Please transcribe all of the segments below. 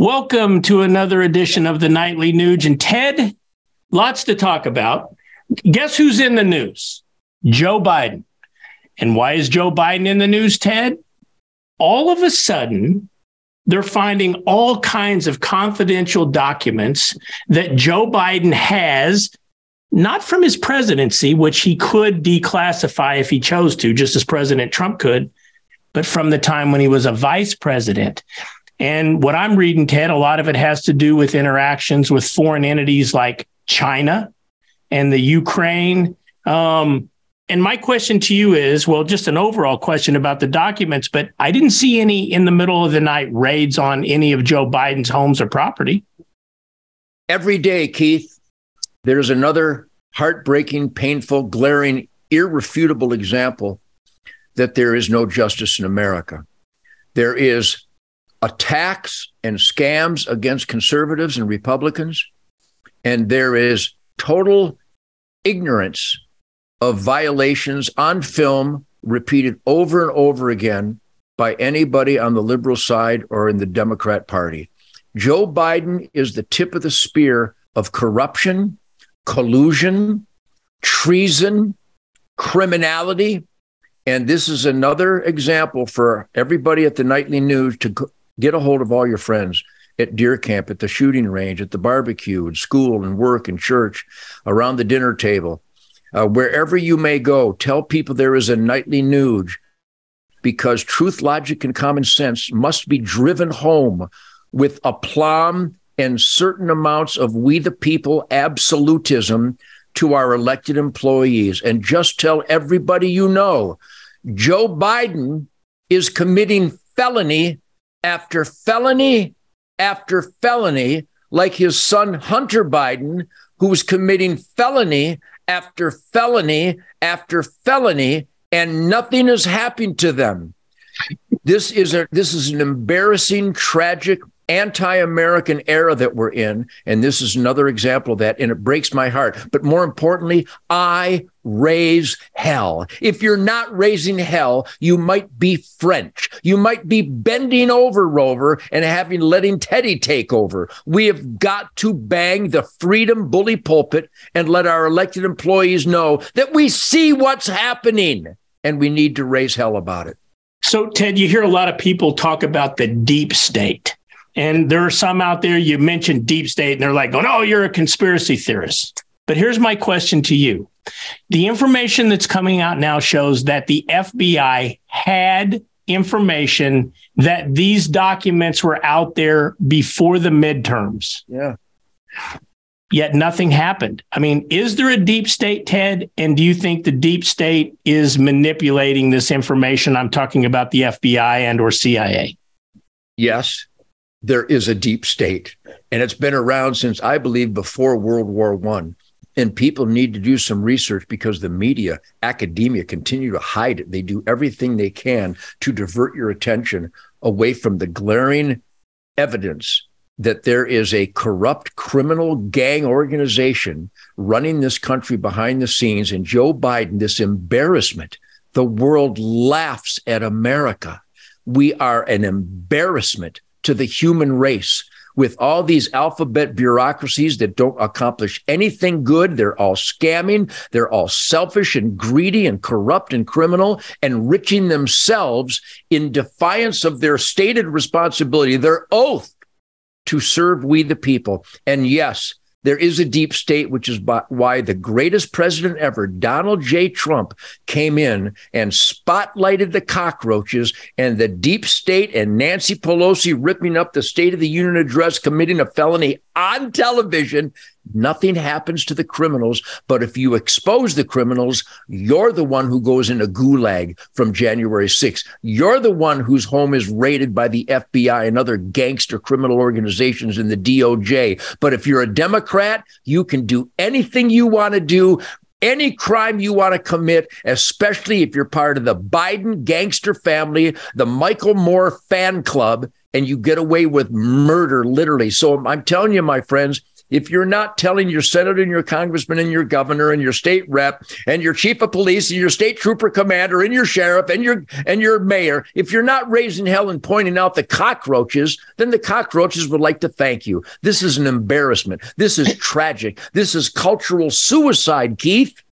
Welcome to another edition of the Nightly Nuge. And Ted, lots to talk about. Guess who's in the news? Joe Biden. And why is Joe Biden in the news, Ted? All of a sudden, they're finding all kinds of confidential documents that Joe Biden has, not from his presidency, which he could declassify if he chose to, just as President Trump could, but from the time when he was a vice president. And what I'm reading, Ted, a lot of it has to do with interactions with foreign entities like China and the Ukraine. Um, and my question to you is well, just an overall question about the documents, but I didn't see any in the middle of the night raids on any of Joe Biden's homes or property. Every day, Keith, there's another heartbreaking, painful, glaring, irrefutable example that there is no justice in America. There is attacks and scams against conservatives and Republicans, and there is total ignorance of violations on film repeated over and over again by anybody on the liberal side or in the Democrat Party. Joe Biden is the tip of the spear of corruption, collusion, treason, criminality. And this is another example for everybody at the Nightly Nuge to Get a hold of all your friends at deer camp, at the shooting range, at the barbecue, at school and work and church, around the dinner table. Uh, wherever you may go, tell people there is a nightly nuge because truth, logic, and common sense must be driven home with aplomb and certain amounts of we the people absolutism to our elected employees. And just tell everybody you know Joe Biden is committing felony after felony after felony, like his son Hunter Biden, who was committing felony after felony after felony, and nothing has happened to them. This is a this is an embarrassing, tragic anti American era that we're in. And this is another example of that. And it breaks my heart. But more importantly, I raise hell. If you're not raising hell, you might be French. You might be bending over, Rover, and having letting Teddy take over. We have got to bang the freedom bully pulpit and let our elected employees know that we see what's happening and we need to raise hell about it. So, Ted, you hear a lot of people talk about the deep state. And there are some out there, you mentioned deep state, and they're like, oh, no, you're a conspiracy theorist. But here's my question to you the information that's coming out now shows that the FBI had information that these documents were out there before the midterms. Yeah. Yet nothing happened. I mean, is there a deep state, Ted? And do you think the deep state is manipulating this information? I'm talking about the FBI and or CIA. Yes, there is a deep state, and it's been around since I believe before World War One. And people need to do some research because the media, academia continue to hide it. They do everything they can to divert your attention away from the glaring evidence that there is a corrupt criminal gang organization running this country behind the scenes. And Joe Biden, this embarrassment, the world laughs at America. We are an embarrassment to the human race with all these alphabet bureaucracies that don't accomplish anything good. They're all scamming. They're all selfish and greedy and corrupt and criminal, enriching themselves in defiance of their stated responsibility, their oath to serve we the people. And yes, there is a deep state, which is why the greatest president ever, Donald J. Trump, came in and spotlighted the cockroaches and the deep state and Nancy Pelosi ripping up the State of the Union address, committing a felony on television. Nothing happens to the criminals. But if you expose the criminals, you're the one who goes into gulag from January 6th. You're the one whose home is raided by the FBI and other gangster criminal organizations in the DOJ. But if you're a Democrat, you can do anything you want to do any crime you want to commit, especially if you're part of the Biden gangster family, the Michael Moore fan club, and you get away with murder, literally. So I'm telling you, my friends, if you're not telling your senator and your congressman and your governor and your state rep and your chief of police and your state trooper commander and your sheriff and your and your mayor, if you're not raising hell and pointing out the cockroaches, then the cockroaches would like to thank you. This is an embarrassment. This is tragic. This is cultural suicide, Keith.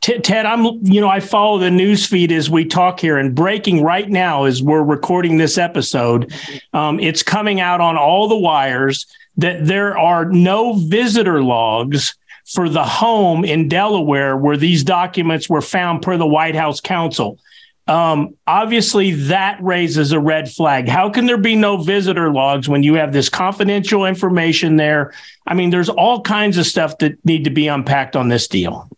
Ted, I'm, you know, I follow the news feed as we talk here, and breaking right now as we're recording this episode, um, it's coming out on all the wires that there are no visitor logs for the home in Delaware where these documents were found per the White House counsel. Um, obviously, that raises a red flag. How can there be no visitor logs when you have this confidential information there? I mean, there's all kinds of stuff that need to be unpacked on this deal.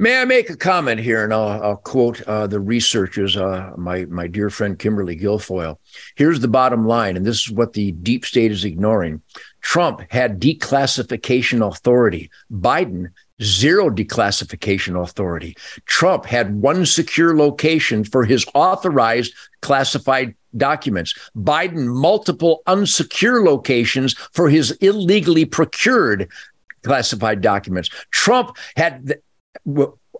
May I make a comment here, and I'll, I'll quote uh, the researchers, uh, my my dear friend Kimberly Guilfoyle. Here's the bottom line, and this is what the deep state is ignoring. Trump had declassification authority. Biden zero declassification authority. Trump had one secure location for his authorized classified documents. Biden multiple unsecure locations for his illegally procured classified documents. Trump had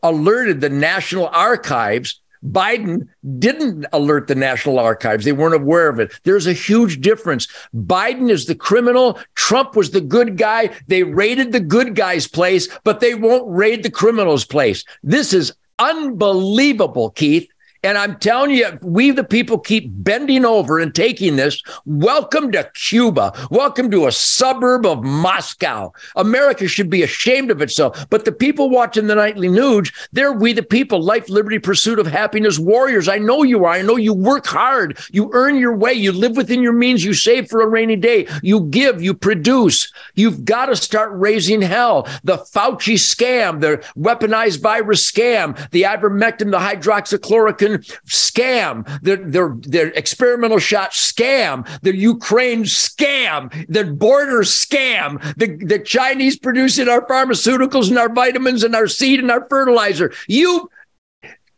alerted the National Archives. Biden didn't alert the National Archives. They weren't aware of it. There's a huge difference. Biden is the criminal. Trump was the good guy. They raided the good guy's place, but they won't raid the criminal's place. This is unbelievable, Keith. And I'm telling you, we the people keep bending over and taking this. Welcome to Cuba. Welcome to a suburb of Moscow. America should be ashamed of itself. But the people watching the Nightly Nuge, they're we the people, life, liberty, pursuit of happiness warriors. I know you are. I know you work hard. You earn your way. You live within your means. You save for a rainy day. You give, you produce. You've got to start raising hell. The Fauci scam, the weaponized virus scam, the ivermectin, the hydroxychloroquine scam, the, their, their experimental shot scam, the Ukraine scam, the border scam, the, the Chinese producing our pharmaceuticals and our vitamins and our seed and our fertilizer. You,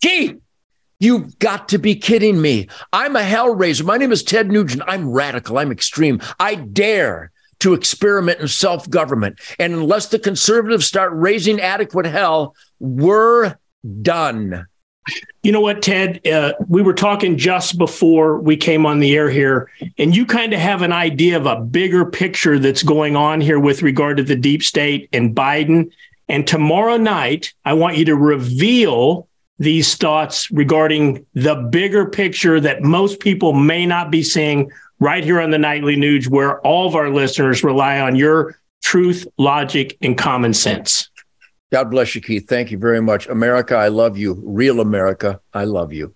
Keith, You've got to be kidding me. I'm a hellraiser. My name is Ted Nugent. I'm radical. I'm extreme. I dare to experiment in self government. And unless the conservatives start raising adequate hell, we're done. You know what, Ted? Uh, we were talking just before we came on the air here, and you kind of have an idea of a bigger picture that's going on here with regard to the deep state and Biden. And tomorrow night, I want you to reveal these thoughts regarding the bigger picture that most people may not be seeing right here on the Nightly Nuge, where all of our listeners rely on your truth, logic, and common sense. God bless you, Keith. Thank you very much. America, I love you. Real America, I love you.